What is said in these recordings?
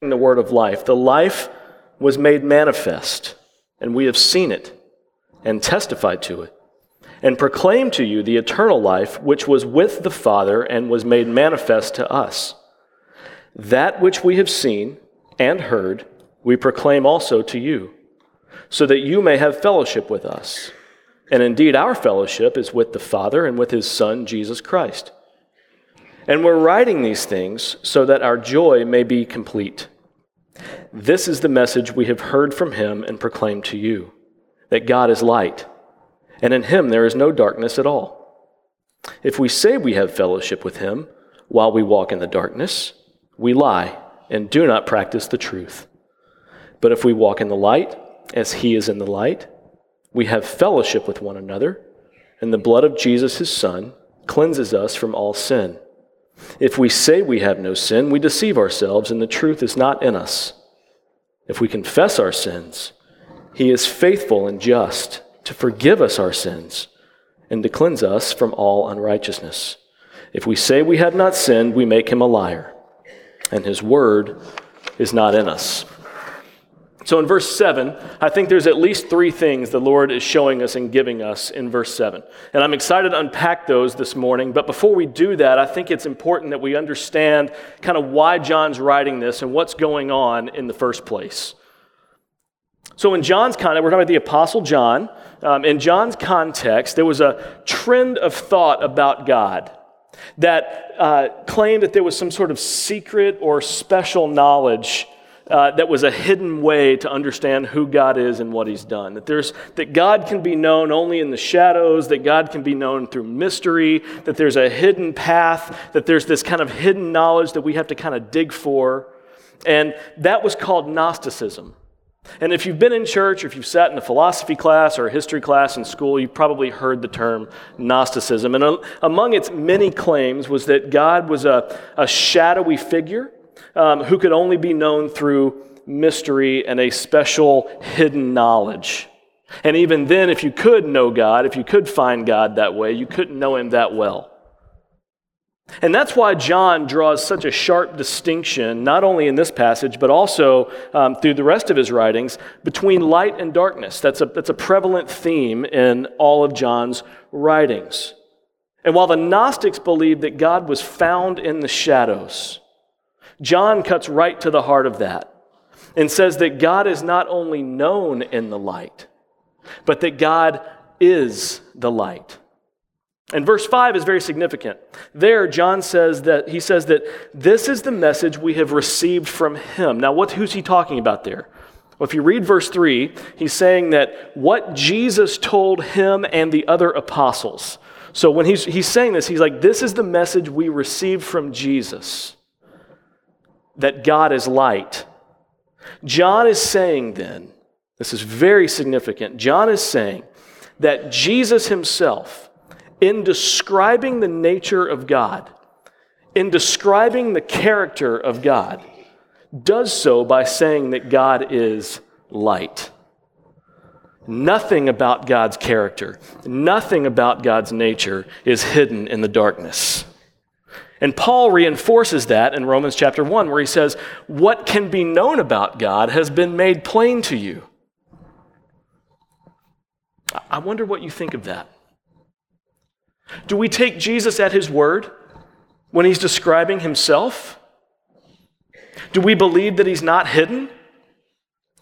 the word of life. The life was made manifest, and we have seen it and testified to it, and proclaimed to you the eternal life which was with the Father and was made manifest to us. That which we have seen and heard, we proclaim also to you, so that you may have fellowship with us. And indeed, our fellowship is with the Father and with his Son, Jesus Christ. And we're writing these things so that our joy may be complete. This is the message we have heard from him and proclaimed to you that God is light, and in him there is no darkness at all. If we say we have fellowship with him while we walk in the darkness, we lie and do not practice the truth. But if we walk in the light, as he is in the light, we have fellowship with one another, and the blood of Jesus, his Son, cleanses us from all sin. If we say we have no sin, we deceive ourselves, and the truth is not in us. If we confess our sins, he is faithful and just to forgive us our sins and to cleanse us from all unrighteousness. If we say we have not sinned, we make him a liar, and his word is not in us. So in verse 7, I think there's at least three things the Lord is showing us and giving us in verse 7. And I'm excited to unpack those this morning. But before we do that, I think it's important that we understand kind of why John's writing this and what's going on in the first place. So in John's context, we're talking about the Apostle John. Um, in John's context, there was a trend of thought about God that uh, claimed that there was some sort of secret or special knowledge uh, that was a hidden way to understand who God is and what He's done. That, there's, that God can be known only in the shadows, that God can be known through mystery, that there's a hidden path, that there's this kind of hidden knowledge that we have to kind of dig for. And that was called Gnosticism. And if you've been in church or if you've sat in a philosophy class or a history class in school, you've probably heard the term Gnosticism. And among its many claims was that God was a, a shadowy figure um, who could only be known through mystery and a special hidden knowledge. And even then, if you could know God, if you could find God that way, you couldn't know Him that well. And that's why John draws such a sharp distinction, not only in this passage, but also um, through the rest of his writings, between light and darkness. That's a, that's a prevalent theme in all of John's writings. And while the Gnostics believed that God was found in the shadows, John cuts right to the heart of that and says that God is not only known in the light, but that God is the light. And verse 5 is very significant. There, John says that he says that this is the message we have received from him. Now, what, who's he talking about there? Well, if you read verse 3, he's saying that what Jesus told him and the other apostles. So when he's, he's saying this, he's like, this is the message we received from Jesus that God is light. John is saying then, this is very significant. John is saying that Jesus himself, in describing the nature of God, in describing the character of God, does so by saying that God is light. Nothing about God's character, nothing about God's nature is hidden in the darkness. And Paul reinforces that in Romans chapter 1, where he says, What can be known about God has been made plain to you. I wonder what you think of that. Do we take Jesus at his word when he's describing himself? Do we believe that he's not hidden?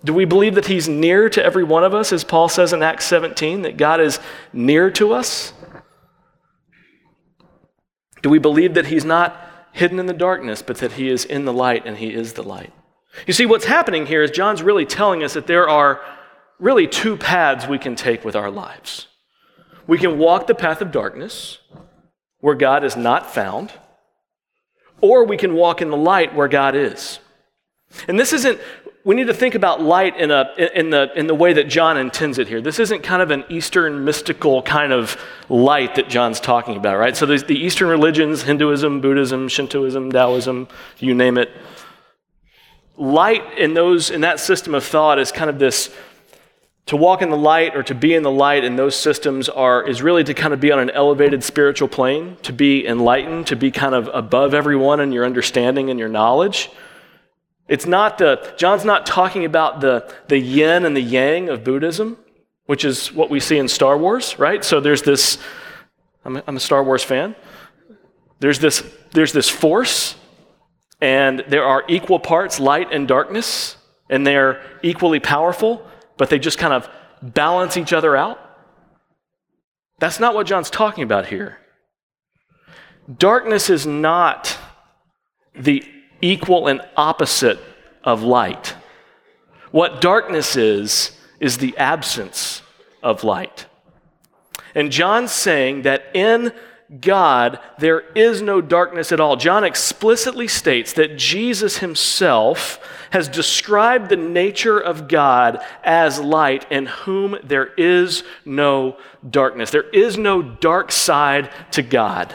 Do we believe that he's near to every one of us, as Paul says in Acts 17, that God is near to us? Do we believe that he's not hidden in the darkness, but that he is in the light and he is the light? You see, what's happening here is John's really telling us that there are really two paths we can take with our lives. We can walk the path of darkness, where God is not found, or we can walk in the light where God is. And this isn't we need to think about light in, a, in, the, in the way that John intends it here. This isn't kind of an Eastern mystical kind of light that John's talking about, right? So the Eastern religions Hinduism, Buddhism, Shintoism, Taoism, you name it. Light in, those, in that system of thought is kind of this to walk in the light or to be in the light in those systems are is really to kind of be on an elevated spiritual plane to be enlightened to be kind of above everyone in your understanding and your knowledge It's not the, John's not talking about the, the yin and the yang of Buddhism, which is what we see in Star Wars, right? So there's this, I'm a, I'm a Star Wars fan. There's this, there's this force, and there are equal parts light and darkness, and they're equally powerful, but they just kind of balance each other out. That's not what John's talking about here. Darkness is not the equal and opposite of light. What darkness is, is the absence of light. And John's saying that in God, there is no darkness at all. John explicitly states that Jesus himself has described the nature of God as light, in whom there is no darkness. There is no dark side to God.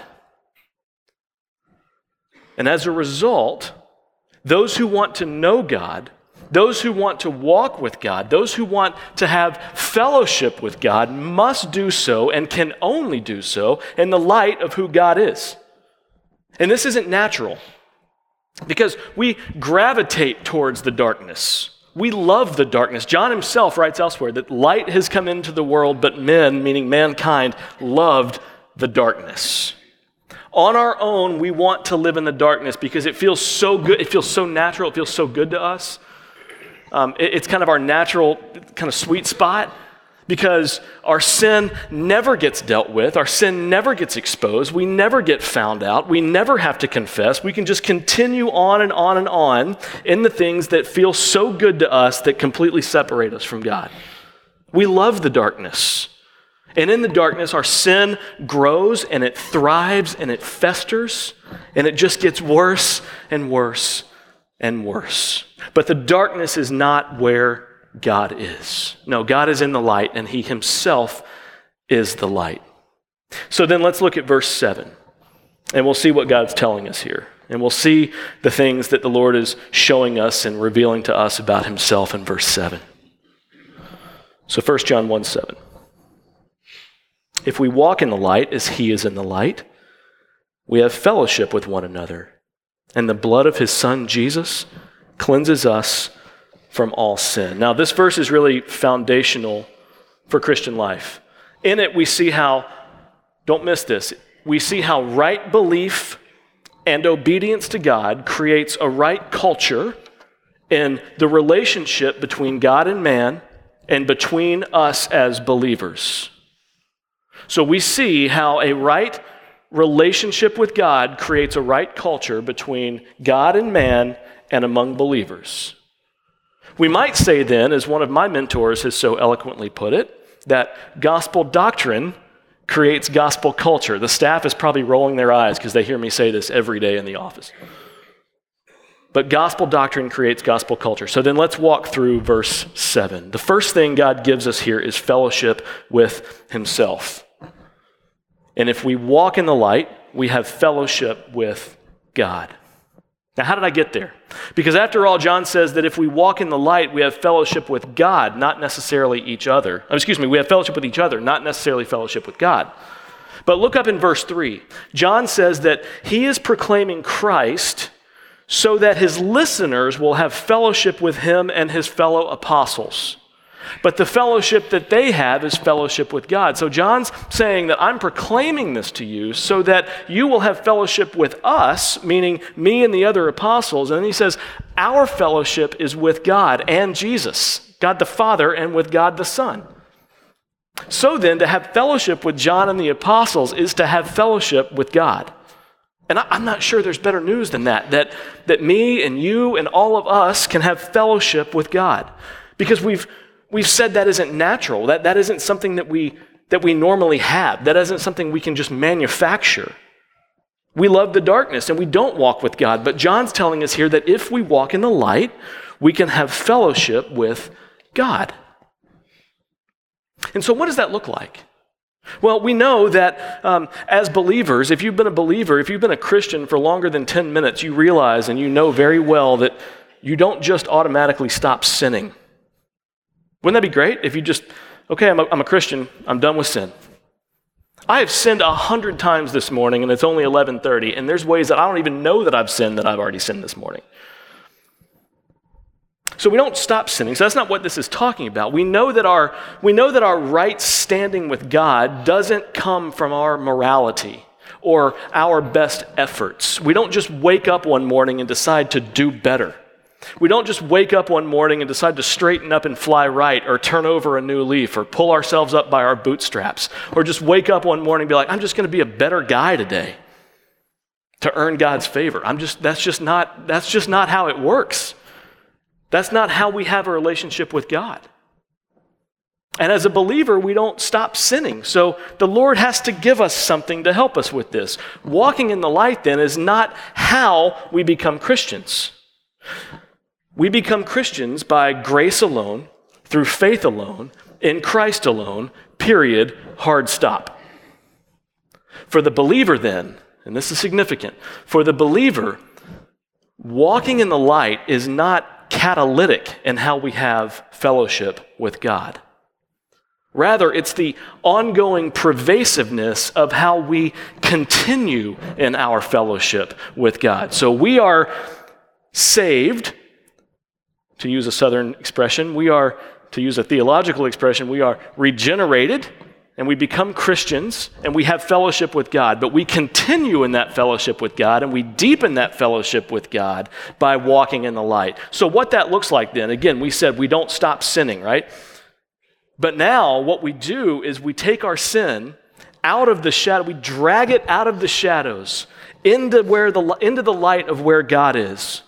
And as a result, those who want to know God, those who want to walk with God, those who want to have fellowship with God must do so and can only do so in the light of who God is. And this isn't natural because we gravitate towards the darkness. We love the darkness. John himself writes elsewhere that light has come into the world, but men, meaning mankind, loved the darkness on our own, we want to live in the darkness because it feels so good. It feels so natural. It feels so good to us. Um, it, it's kind of our natural, kind of sweet spot because our sin never gets dealt with. Our sin never gets exposed. We never get found out. We never have to confess. We can just continue on and on and on in the things that feel so good to us that completely separate us from God. We love the darkness. And in the darkness, our sin grows and it thrives and it festers and it just gets worse and worse and worse. But the darkness is not where God is. No, God is in the light and He Himself is the light. So then let's look at verse 7 and we'll see what God's telling us here. And we'll see the things that the Lord is showing us and revealing to us about Himself in verse 7. So 1 John 1 7. If we walk in the light as he is in the light, we have fellowship with one another. And the blood of his son, Jesus, cleanses us from all sin. Now, this verse is really foundational for Christian life. In it, we see how, don't miss this, we see how right belief and obedience to God creates a right culture in the relationship between God and man and between us as believers. So we see how a right relationship with God creates a right culture between God and man and among believers. We might say then, as one of my mentors has so eloquently put it, that gospel doctrine creates gospel culture. The staff is probably rolling their eyes because they hear me say this every day in the office. But gospel doctrine creates gospel culture. So then let's walk through verse 7. The first thing God gives us here is fellowship with Himself. And if we walk in the light, we have fellowship with God. Now, how did I get there? Because after all, John says that if we walk in the light, we have fellowship with God, not necessarily each other. Oh, excuse me, we have fellowship with each other, not necessarily fellowship with God. But look up in verse 3. John says that he is proclaiming Christ so that his listeners will have fellowship with him and his fellow apostles. But the fellowship that they have is fellowship with God. So John's saying that I'm proclaiming this to you so that you will have fellowship with us, meaning me and the other apostles. And then he says, Our fellowship is with God and Jesus, God the Father, and with God the Son. So then, to have fellowship with John and the apostles is to have fellowship with God. And I'm not sure there's better news than that, that, that me and you and all of us can have fellowship with God. Because we've, we've said that isn't natural. That, that isn't something that we, that we normally have. That isn't something we can just manufacture. We love the darkness and we don't walk with God. But John's telling us here that if we walk in the light, we can have fellowship with God. And so, what does that look like? Well, we know that um, as believers, if you've been a believer, if you've been a Christian for longer than 10 minutes, you realize and you know very well that you don't just automatically stop sinning. Wouldn't that be great if you just, okay, I'm a, I'm a Christian, I'm done with sin. I have sinned a hundred times this morning and it's only 11:30 and there's ways that I don't even know that I've sinned that I've already sinned this morning. So we don't stop sinning. So that's not what this is talking about. We know that our, we know that our right standing with God doesn't come from our morality or our best efforts. We don't just wake up one morning and decide to do better. We don't just wake up one morning and decide to straighten up and fly right or turn over a new leaf or pull ourselves up by our bootstraps or just wake up one morning and be like, I'm just going to be a better guy today to earn God's favor. I'm just that's just not that's just not how it works. That's not how we have a relationship with God. And as a believer, we don't stop sinning. So the Lord has to give us something to help us with this. Walking in the light, then, is not how we become Christians. We become Christians by grace alone, through faith alone, in Christ alone, period, hard stop. For the believer, then, and this is significant, for the believer, walking in the light is not catalytic in how we have fellowship with God. Rather, it's the ongoing pervasiveness of how we continue in our fellowship with God. So we are saved, to use a southern expression, we are, to use a theological expression, we are regenerated and we become Christians and we have fellowship with God, but we continue in that fellowship with God and we deepen that fellowship with God by walking in the light. So, what that looks like then, again, we said we don't stop sinning, right? But now, what we do is we take our sin out of the shadow, we drag it out of the shadows into, where the, into the light of where God is.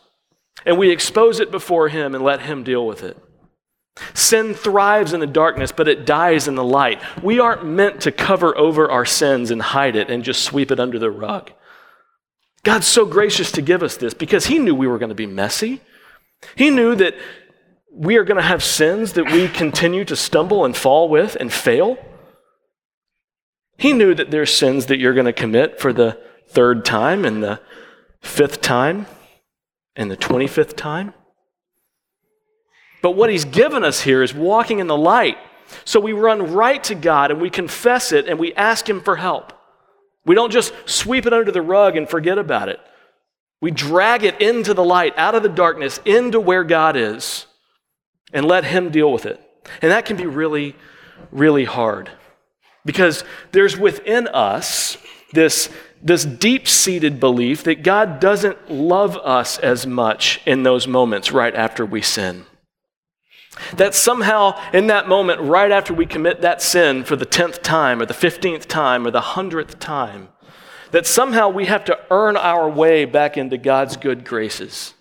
And we expose it before Him and let Him deal with it. Sin thrives in the darkness, but it dies in the light. We aren't meant to cover over our sins and hide it and just sweep it under the rug. God's so gracious to give us this because He knew we were going to be messy. He knew that we are going to have sins that we continue to stumble and fall with and fail. He knew that there's sins that you're going to commit for the third time and the fifth time and the 25th time. But what he's given us here is walking in the light. So we run right to God and we confess it and we ask him for help. We don't just sweep it under the rug and forget about it. We drag it into the light, out of the darkness, into where God is and let Him deal with it. And that can be really, really hard because there's within us this, this deep seated belief that God doesn't love us as much in those moments right after we sin. That somehow, in that moment, right after we commit that sin for the 10th time, or the 15th time, or the 100th time, that somehow we have to earn our way back into God's good graces.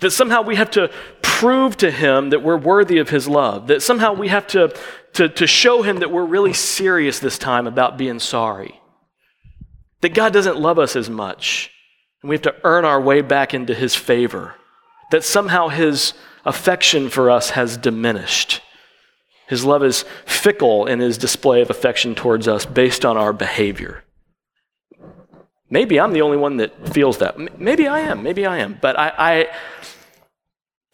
That somehow we have to prove to him that we're worthy of his love. That somehow we have to, to, to show him that we're really serious this time about being sorry. That God doesn't love us as much. And we have to earn our way back into his favor. That somehow his affection for us has diminished. His love is fickle in his display of affection towards us based on our behavior. Maybe I'm the only one that feels that. Maybe I am. Maybe I am. But I, I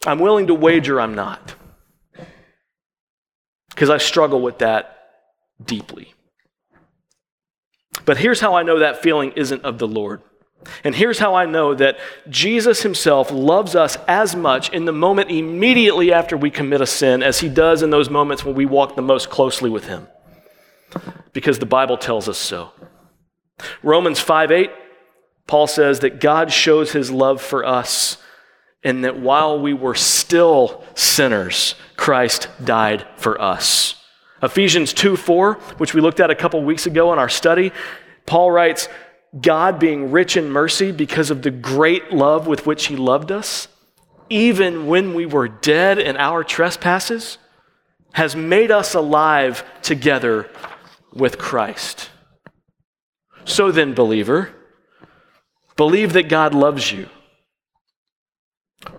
I'm willing to wager I'm not. Because I struggle with that deeply. But here's how I know that feeling isn't of the Lord. And here's how I know that Jesus himself loves us as much in the moment immediately after we commit a sin as he does in those moments when we walk the most closely with him. Because the Bible tells us so. Romans 5 8, Paul says that God shows his love for us and that while we were still sinners, Christ died for us. Ephesians 2 4, which we looked at a couple weeks ago in our study, Paul writes, God being rich in mercy because of the great love with which he loved us, even when we were dead in our trespasses, has made us alive together with Christ. So then, believer, believe that God loves you.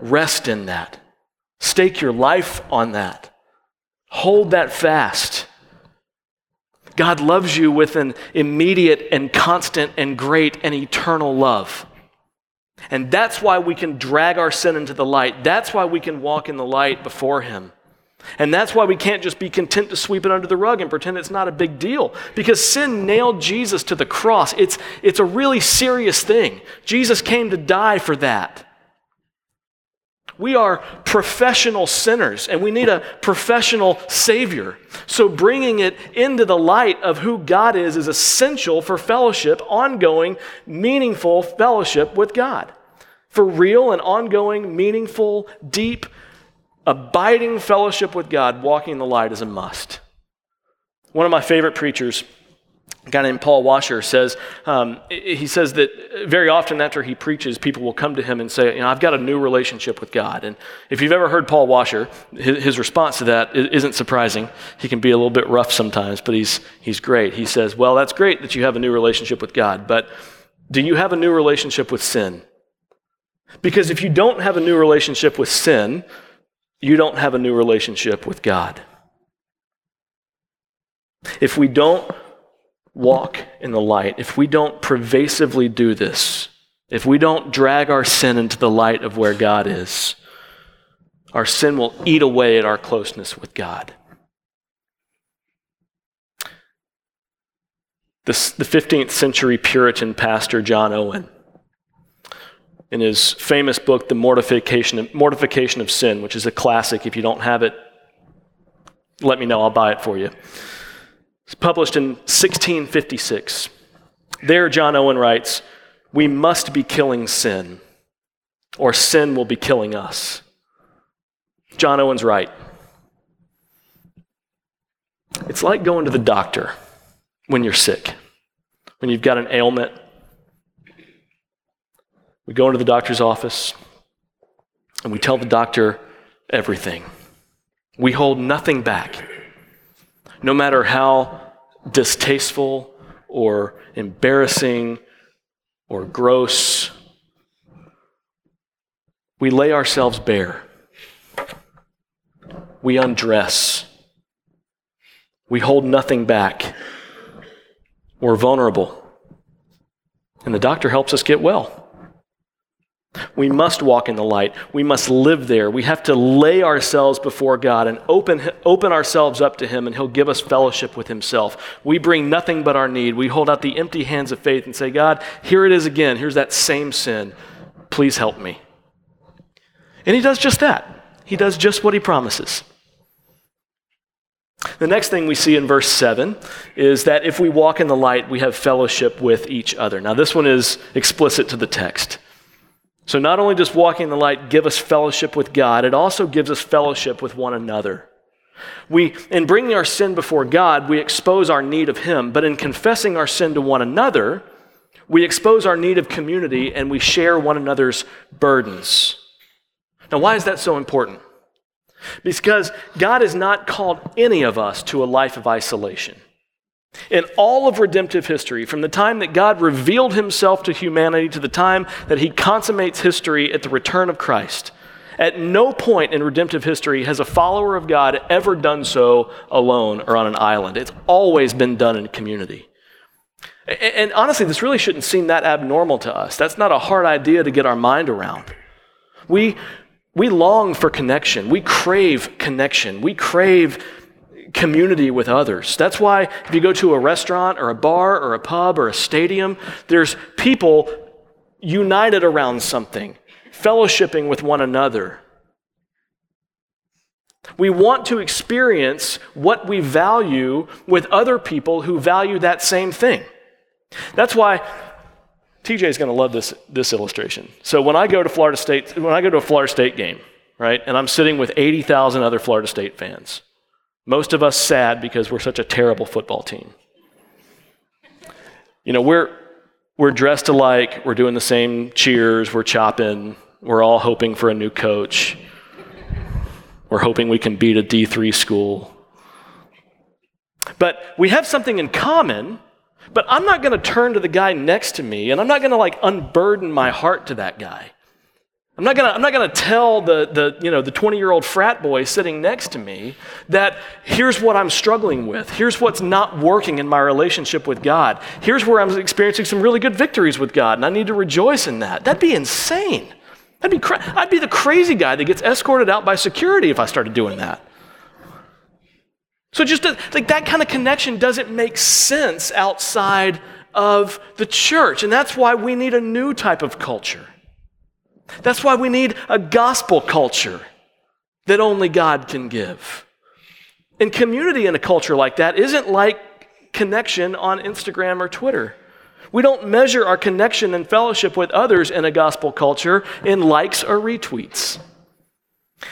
Rest in that. Stake your life on that. Hold that fast. God loves you with an immediate and constant and great and eternal love. And that's why we can drag our sin into the light. That's why we can walk in the light before Him. And that's why we can't just be content to sweep it under the rug and pretend it's not a big deal. Because sin nailed Jesus to the cross. It's, it's a really serious thing. Jesus came to die for that. We are professional sinners and we need a professional Savior. So bringing it into the light of who God is is essential for fellowship, ongoing, meaningful fellowship with God. For real and ongoing, meaningful, deep, abiding fellowship with God, walking in the light is a must. One of my favorite preachers, a guy named Paul Washer says, um, he says that very often after he preaches, people will come to him and say, you know, I've got a new relationship with God. And if you've ever heard Paul Washer, his, response to that isn't surprising. He can be a little bit rough sometimes, but he's, he's great. He says, well, that's great that you have a new relationship with God, but do you have a new relationship with sin? Because if you don't have a new relationship with sin, you don't have a new relationship with God. If we don't walk in the light, if we don't pervasively do this, if we don't drag our sin into the light of where God is, our sin will eat away at our closeness with God. The, the 15th century Puritan pastor John Owen, in his famous book, The Mortification Mortification of Sin, which is a classic. If you don't have it, let me know, I'll buy it for you. It's published in 1656. There, John Owen writes, We must be killing sin, or sin will be killing us. John Owen's right. It's like going to the doctor when you're sick, when you've got an ailment. We go into the doctor's office and we tell the doctor everything. We hold nothing back no matter how distasteful or embarrassing or gross, we lay ourselves bare. We undress. We hold nothing back. We're vulnerable. And the doctor helps us get well. We must walk in the light. We must live there. We have to lay ourselves before God and open, open ourselves up to Him, and He'll give us fellowship with Himself. We bring nothing but our need. We hold out the empty hands of faith and say, God, here it is again. Here's that same sin. Please help me. And He does just that. He does just what He promises. The next thing we see in verse 7 is that if we walk in the light, we have fellowship with each other. Now, this one is explicit to the text. So, not only does walking in the light give us fellowship with God, it also gives us fellowship with one another. We, in bringing our sin before God, we expose our need of Him, but in confessing our sin to one another, we expose our need of community and we share one another's burdens. Now, why is that so important? Because God has not called any of us to a life of isolation. In all of redemptive history, from the time that God revealed himself to humanity to the time that he consummates history at the return of Christ, at no point in redemptive history has a follower of God ever done so alone or on an island. It's always been done in community. And honestly, this really shouldn't seem that abnormal to us. That's not a hard idea to get our mind around. We, we long for connection. We crave connection. We crave community with others. That's why if you go to a restaurant or a bar or a pub or a stadium, there's people united around something, fellowshipping with one another. We want to experience what we value with other people who value that same thing. That's why TJ is going to love this, this illustration. So when I go to Florida State, when I go to a Florida State game, right, and I'm sitting with 80,000 other Florida State fans, most of us sad because we're such a terrible football team. You know, we're, we're dressed alike, we're doing the same cheers, we're chopping, we're all hoping for a new coach. We're hoping we can beat a D3 school. But we have something in common, but I'm not going to turn to the guy next to me and I'm not going to like unburden my heart to that guy. I'm not gonna, I'm not gonna tell the, the, you know, the 20 year old frat boy sitting next to me that here's what I'm struggling with. Here's what's not working in my relationship with God. Here's where I'm experiencing some really good victories with God, and I need to rejoice in that. That'd be insane. That'd be cra- I'd be the crazy guy that gets escorted out by security if I started doing that. So just like that kind of connection doesn't make sense outside of the church. And that's why we need a new type of culture. That's why we need a gospel culture that only God can give. And community in a culture like that isn't like connection on Instagram or Twitter. We don't measure our connection and fellowship with others in a gospel culture in likes or retweets.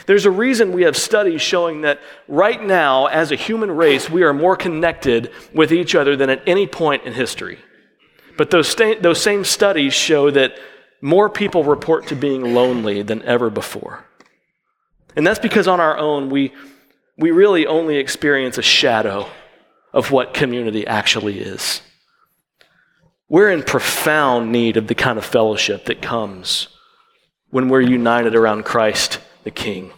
There's a reason we have studies showing that right now, as a human race, we are more connected with each other than at any point in history. But those, sta- those same studies show that more people report to being lonely than ever before. And that's because on our own, we, we really only experience a shadow of what community actually is. We're in profound need of the kind of fellowship that comes when we're united around Christ the King.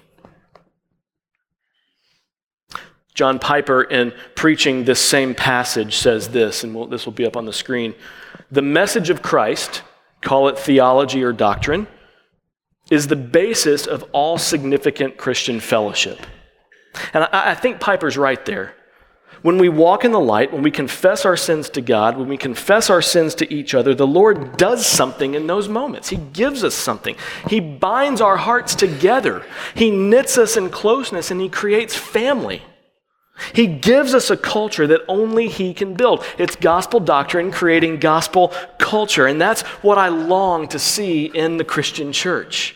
John Piper, in preaching this same passage, says this, and we'll, this will be up on the screen. The message of Christ, call it theology or doctrine, is the basis of all significant Christian fellowship. And I, I think Piper's right there. When we walk in the light, when we confess our sins to God, when we confess our sins to each other, the Lord does something in those moments. He gives us something. He binds our hearts together. He knits us in closeness and He creates family. He gives us a culture that only He can build. It's gospel doctrine creating gospel culture. And that's what I long to see in the Christian church.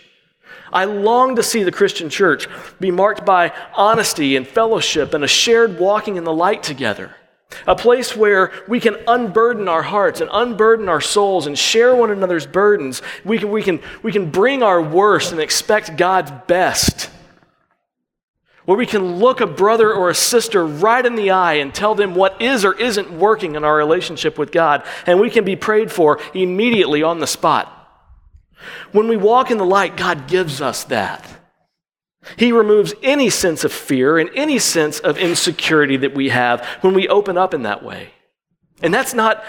I long to see the Christian church be marked by honesty and fellowship and a shared walking in the light together. A place where we can unburden our hearts and unburden our souls and share one another's burdens. We can, we can, we can bring our worst and expect God's best where we can look a brother or a sister right in the eye and tell them what is or isn't working in our relationship with God, and we can be prayed for immediately on the spot. When we walk in the light, God gives us that. He removes any sense of fear and any sense of insecurity that we have when we open up in that way. And that's not,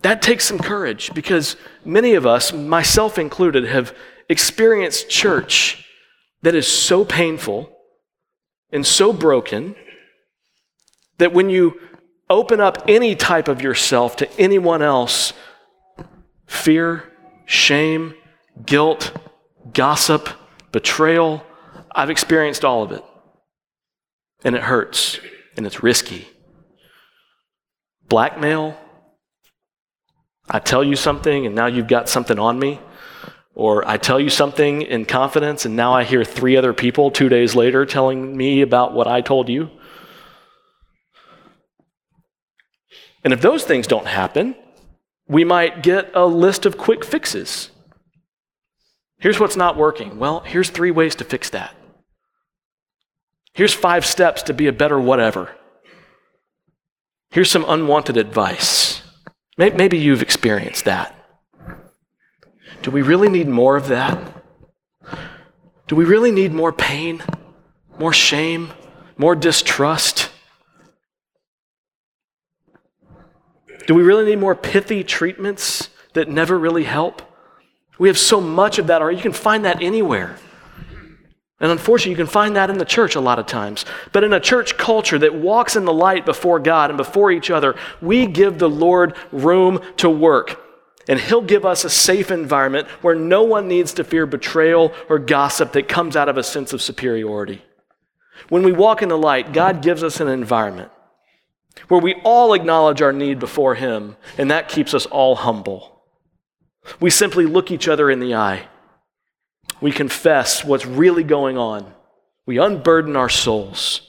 that takes some courage because many of us, myself included, have experienced church that is so painful and so broken that when you open up any type of yourself to anyone else, fear, shame, guilt, gossip, betrayal, I've experienced all of it. And it hurts and it's risky. Blackmail, I tell you something and now you've got something on me. Or I tell you something in confidence, and now I hear three other people two days later telling me about what I told you. And if those things don't happen, we might get a list of quick fixes. Here's what's not working. Well, here's three ways to fix that. Here's five steps to be a better whatever. Here's some unwanted advice. Maybe you've experienced that. Do we really need more of that? Do we really need more pain, more shame, more distrust? Do we really need more pithy treatments that never really help? We have so much of that, or you can find that anywhere. And unfortunately, you can find that in the church a lot of times. But in a church culture that walks in the light before God and before each other, we give the Lord room to work. And He'll give us a safe environment where no one needs to fear betrayal or gossip that comes out of a sense of superiority. When we walk in the light, God gives us an environment where we all acknowledge our need before Him, and that keeps us all humble. We simply look each other in the eye. We confess what's really going on. We unburden our souls.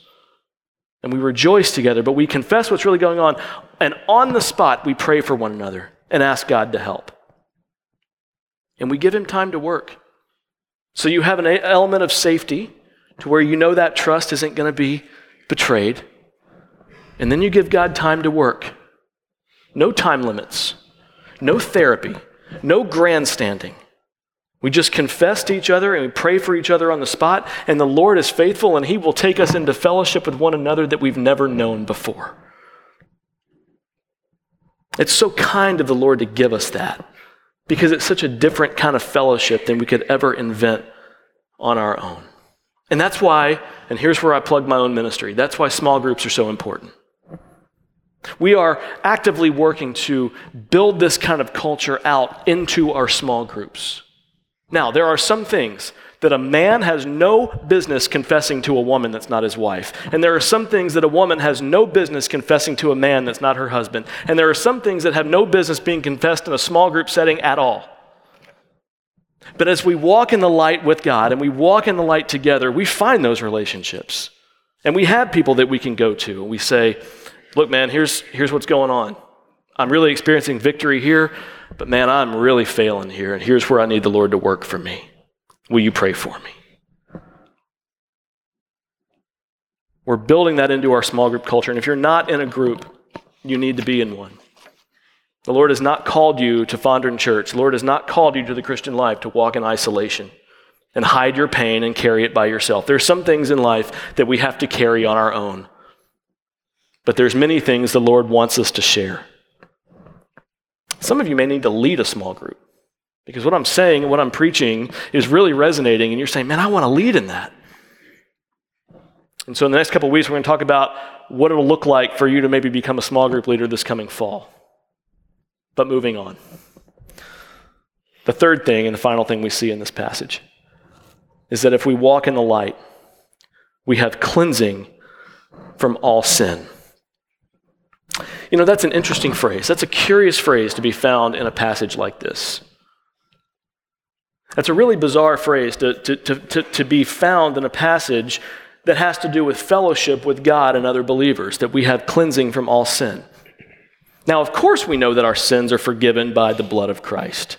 And we rejoice together, but we confess what's really going on. And on the spot, we pray for one another and ask God to help. And we give Him time to work. So you have an element of safety to where you know that trust isn't going to be betrayed. And then you give God time to work. No time limits, no therapy, no grandstanding. We just confess to each other and we pray for each other on the spot, and the Lord is faithful and He will take us into fellowship with one another that we've never known before. It's so kind of the Lord to give us that because it's such a different kind of fellowship than we could ever invent on our own. And that's why, and here's where I plug my own ministry, that's why small groups are so important. We are actively working to build this kind of culture out into our small groups. Now, there are some things that a man has no business confessing to a woman that's not his wife. And there are some things that a woman has no business confessing to a man that's not her husband. And there are some things that have no business being confessed in a small group setting at all. But as we walk in the light with God and we walk in the light together, we find those relationships. And we have people that we can go to. And we say, look, man, here's, here's what's going on. I'm really experiencing victory here, but man, I'm really failing here. And here's where I need the Lord to work for me. Will you pray for me? We're building that into our small group culture. And if you're not in a group, you need to be in one. The Lord has not called you to Fondren Church. The Lord has not called you to the Christian life to walk in isolation and hide your pain and carry it by yourself. There's some things in life that we have to carry on our own. But there's many things the Lord wants us to share. Some of you may need to lead a small group. Because what I'm saying and what I'm preaching is really resonating, and you're saying, man, I want to lead in that. And so, in the next couple weeks, we're going to talk about what it'll look like for you to maybe become a small group leader this coming fall. But moving on. The third thing and the final thing we see in this passage is that if we walk in the light, we have cleansing from all sin. You know, that's an interesting phrase. That's a curious phrase to be found in a passage like this. That's a really bizarre phrase to, to, to, to, be found in a passage that has to do with fellowship with God and other believers, that we have cleansing from all sin. Now, of course, we know that our sins are forgiven by the blood of Christ.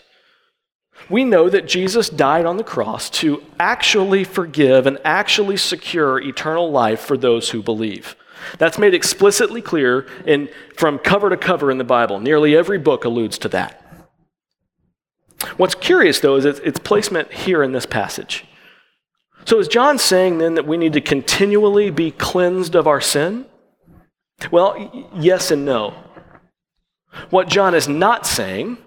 We know that Jesus died on the cross to actually forgive and actually secure eternal life for those who believe. That's made explicitly clear in, from cover to cover in the Bible. Nearly every book alludes to that. What's curious, though, is its placement here in this passage. So, is John saying then that we need to continually be cleansed of our sin? Well, yes and no. What John is not saying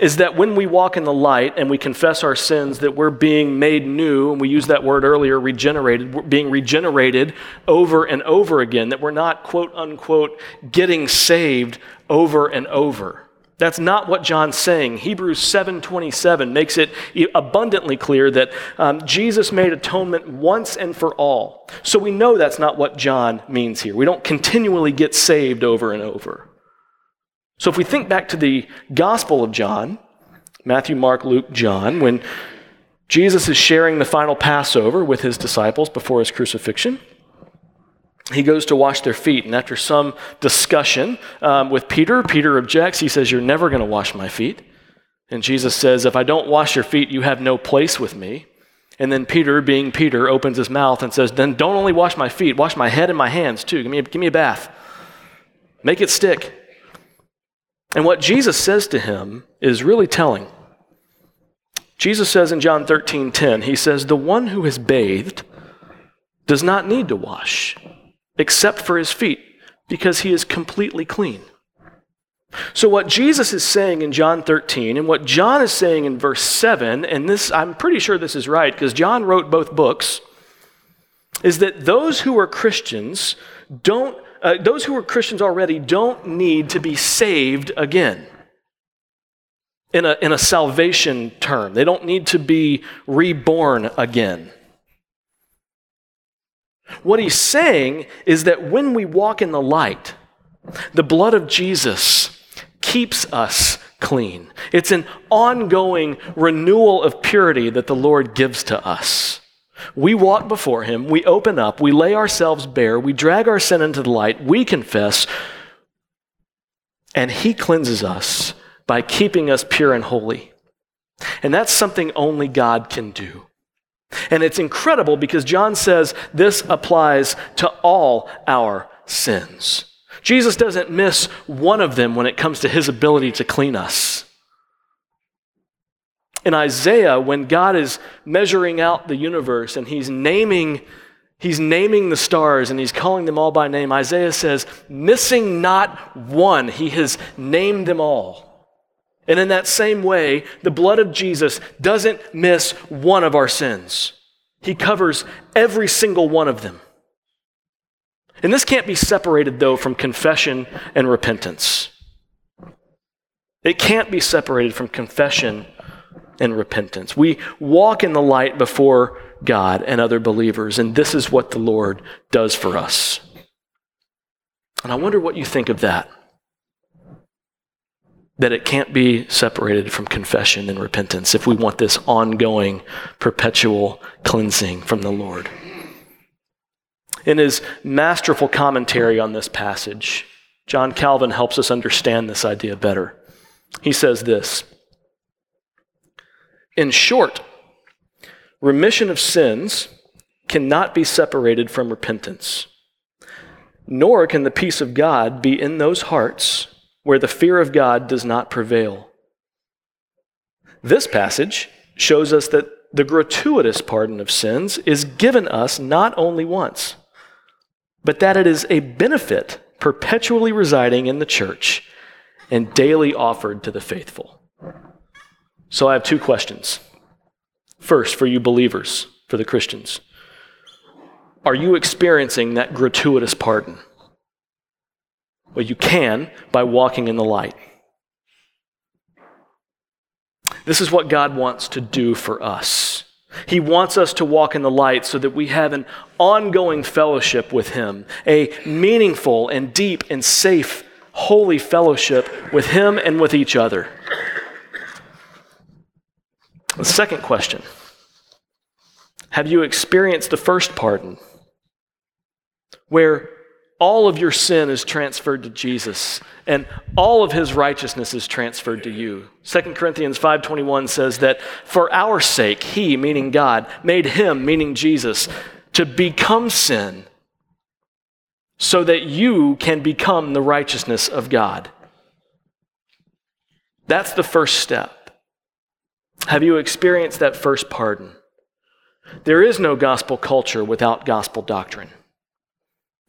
is that when we walk in the light and we confess our sins, that we're being made new, and we used that word earlier, regenerated, we're being regenerated over and over again, that we're not, quote unquote, getting saved over and over. That's not what John's saying. Hebrews 7:27 makes it abundantly clear that um, Jesus made atonement once and for all. So we know that's not what John means here. We don't continually get saved over and over. So if we think back to the Gospel of John, Matthew, Mark, Luke, John, when Jesus is sharing the final Passover with his disciples before his crucifixion, he goes to wash their feet. And after some discussion um, with Peter, Peter objects. He says, You're never going to wash my feet. And Jesus says, If I don't wash your feet, you have no place with me. And then Peter, being Peter, opens his mouth and says, Then don't only wash my feet, wash my head and my hands too. Give me a, give me a bath. Make it stick. And what Jesus says to him is really telling. Jesus says in John 13 10, He says, The one who has bathed does not need to wash except for his feet, because he is completely clean. So, what Jesus is saying in John 13 and what John is saying in verse 7, and this, I'm pretty sure this is right because John wrote both books, is that those who are Christians don't, uh, those who are Christians already don't need to be saved again. In a, in a salvation term, they don't need to be reborn again. What he's saying is that when we walk in the light, the blood of Jesus keeps us clean. It's an ongoing renewal of purity that the Lord gives to us. We walk before Him, we open up, we lay ourselves bare, we drag our sin into the light, we confess, and He cleanses us by keeping us pure and holy. And that's something only God can do. And it's incredible because John says this applies to all our sins. Jesus doesn't miss one of them when it comes to his ability to clean us. In Isaiah, when God is measuring out the universe and he's naming, he's naming the stars and he's calling them all by name, Isaiah says, missing not one, he has named them all. And in that same way, the blood of Jesus doesn't miss one of our sins. He covers every single one of them. And this can't be separated, though, from confession and repentance. It can't be separated from confession and repentance. We walk in the light before God and other believers, and this is what the Lord does for us. And I wonder what you think of that. That it can't be separated from confession and repentance if we want this ongoing, perpetual cleansing from the Lord. In his masterful commentary on this passage, John Calvin helps us understand this idea better. He says this In short, remission of sins cannot be separated from repentance, nor can the peace of God be in those hearts where the fear of God does not prevail. This passage shows us that the gratuitous pardon of sins is given us not only once, but that it is a benefit perpetually residing in the church and daily offered to the faithful. So I have two questions. First, for you believers, for the Christians, are you experiencing that gratuitous pardon? Well, you can by walking in the light. This is what God wants to do for us. He wants us to walk in the light so that we have an ongoing fellowship with Him, a meaningful and deep and safe, holy fellowship with Him and with each other. The second question Have you experienced the first pardon, where all of your sin is transferred to Jesus and all of his righteousness is transferred to you. 2 Corinthians 5:21 says that for our sake he meaning God made him meaning Jesus to become sin so that you can become the righteousness of God. That's the first step. Have you experienced that first pardon? There is no gospel culture without gospel doctrine.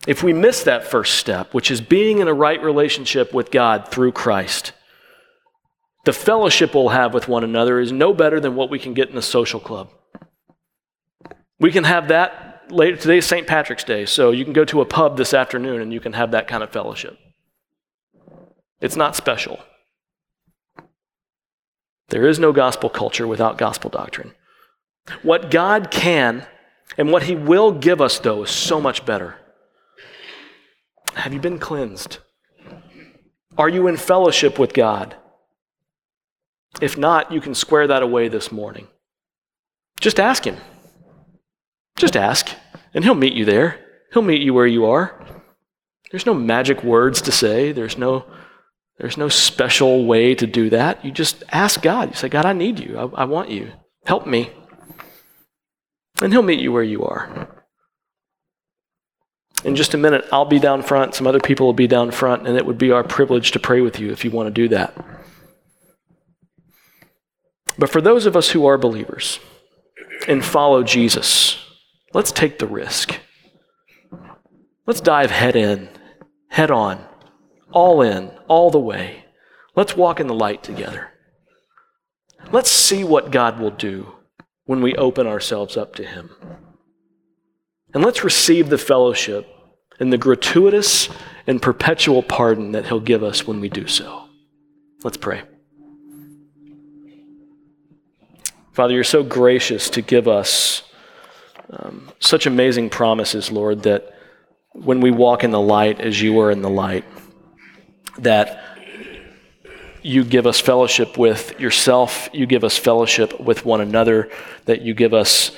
If we miss that first step, which is being in a right relationship with God through Christ, the fellowship we'll have with one another is no better than what we can get in a social club. We can have that later. Today's St. Patrick's Day, so you can go to a pub this afternoon and you can have that kind of fellowship. It's not special. There is no gospel culture without gospel doctrine. What God can and what He will give us, though, is so much better. Have you been cleansed? Are you in fellowship with God? If not, you can square that away this morning. Just ask Him. Just ask, and He'll meet you there. He'll meet you where you are. There's no magic words to say, there's no, there's no special way to do that. You just ask God. You say, God, I need you. I, I want you. Help me. And He'll meet you where you are. In just a minute, I'll be down front, some other people will be down front, and it would be our privilege to pray with you if you want to do that. But for those of us who are believers and follow Jesus, let's take the risk. Let's dive head in, head on, all in, all the way. Let's walk in the light together. Let's see what God will do when we open ourselves up to Him. And let's receive the fellowship and the gratuitous and perpetual pardon that He'll give us when we do so. Let's pray. Father, you're so gracious to give us um, such amazing promises, Lord, that when we walk in the light as you are in the light, that you give us fellowship with yourself, you give us fellowship with one another, that you give us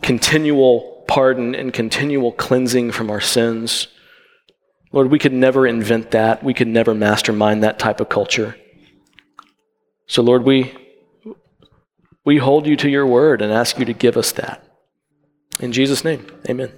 continual pardon and continual cleansing from our sins. Lord, we could never invent that. We could never mastermind that type of culture. So, Lord, we, we hold you to your word and ask you to give us that. In Jesus' name, amen.